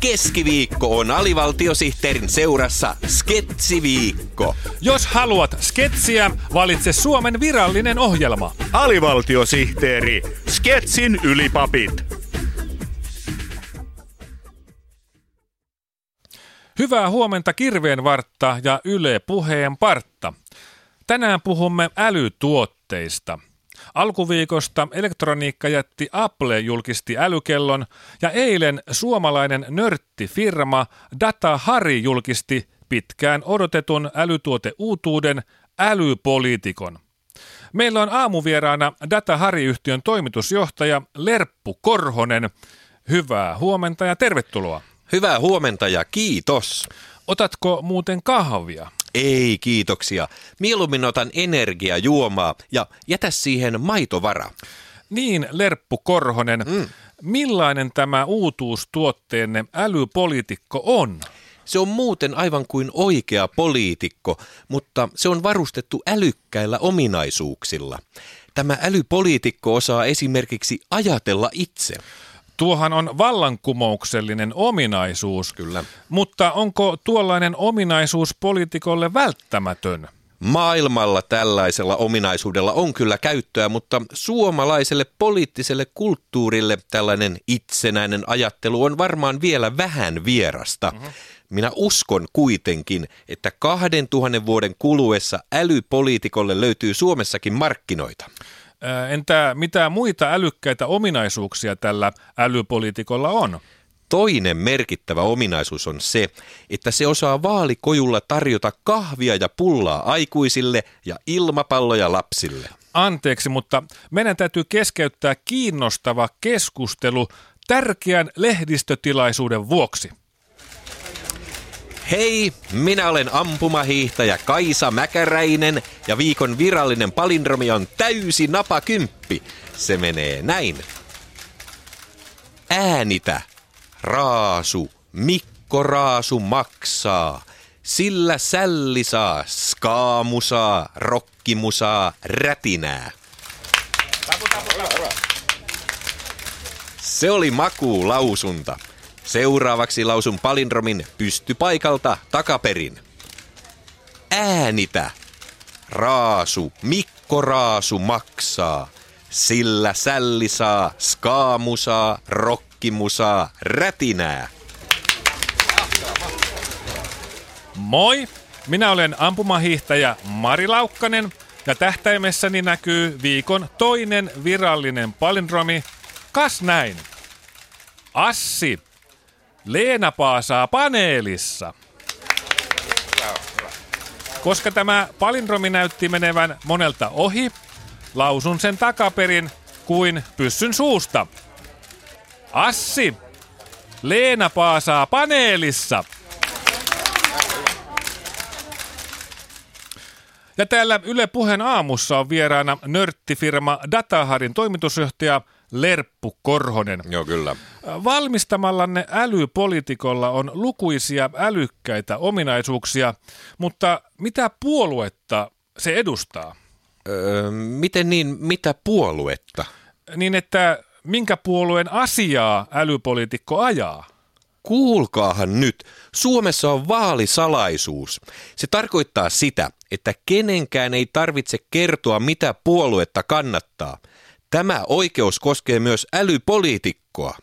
Keskiviikko on alivaltiosihteerin seurassa Sketsiviikko. Jos haluat sketsiä, valitse Suomen virallinen ohjelma. Alivaltiosihteeri, Sketsin ylipapit. Hyvää huomenta Kirveen vartta ja Yle Puheen partta. Tänään puhumme älytuotteista. Alkuviikosta elektroniikkajätti Apple julkisti älykellon ja eilen suomalainen nörttifirma Data Hari julkisti pitkään odotetun älytuoteuutuuden älypoliitikon. Meillä on aamuvieraana Data Hari-yhtiön toimitusjohtaja Lerppu Korhonen. Hyvää huomenta ja tervetuloa. Hyvää huomenta ja kiitos. Otatko muuten kahvia? Ei kiitoksia. Mieluummin otan energiajuomaa ja jätä siihen maitovara. Niin, Lerppu Korhonen, mm. millainen tämä uutuustuotteenne älypoliitikko on? Se on muuten aivan kuin oikea poliitikko, mutta se on varustettu älykkäillä ominaisuuksilla. Tämä älypoliitikko osaa esimerkiksi ajatella itse. Tuohan on vallankumouksellinen ominaisuus. Kyllä. Mutta onko tuollainen ominaisuus poliitikolle välttämätön? Maailmalla tällaisella ominaisuudella on kyllä käyttöä, mutta suomalaiselle poliittiselle kulttuurille tällainen itsenäinen ajattelu on varmaan vielä vähän vierasta. Mm-hmm. Minä uskon kuitenkin, että 2000 vuoden kuluessa älypoliitikolle löytyy Suomessakin markkinoita. Entä mitä muita älykkäitä ominaisuuksia tällä älypoliitikolla on? Toinen merkittävä ominaisuus on se, että se osaa vaalikojulla tarjota kahvia ja pullaa aikuisille ja ilmapalloja lapsille. Anteeksi, mutta meidän täytyy keskeyttää kiinnostava keskustelu tärkeän lehdistötilaisuuden vuoksi. Hei, minä olen ampumahiihtäjä Kaisa Mäkäräinen ja viikon virallinen palindromi on täysi napakymppi. Se menee näin. Äänitä. Raasu. Mikko Raasu maksaa. Sillä sälli saa, skaamusaa, rokkimusaa, rätinää. Se oli makuu lausunta. Seuraavaksi lausun palindromin pystypaikalta takaperin. Äänitä. Raasu, Mikko Raasu maksaa. Sillä sälli saa, skaamusaa, rokkimusaa, rätinää. Moi, minä olen ampumahiihtäjä Mari Laukkanen ja tähtäimessäni näkyy viikon toinen virallinen palindromi. Kas näin. Assi, Leena paasaa paneelissa. Koska tämä palindromi näytti menevän monelta ohi, lausun sen takaperin kuin pyssyn suusta. Assi, Leena paasaa paneelissa. Ja täällä Yle Puheen aamussa on vieraana nörttifirma Dataharin toimitusjohtaja Lerppu Korhonen. Joo, kyllä. Valmistamallanne älypolitikolla on lukuisia älykkäitä ominaisuuksia, mutta mitä puoluetta se edustaa? Öö, miten niin, mitä puoluetta? Niin, että minkä puolueen asiaa älypoliitikko ajaa? Kuulkaahan nyt, Suomessa on vaalisalaisuus. Se tarkoittaa sitä, että kenenkään ei tarvitse kertoa, mitä puoluetta kannattaa. Tämä oikeus koskee myös älypoliitikkoa.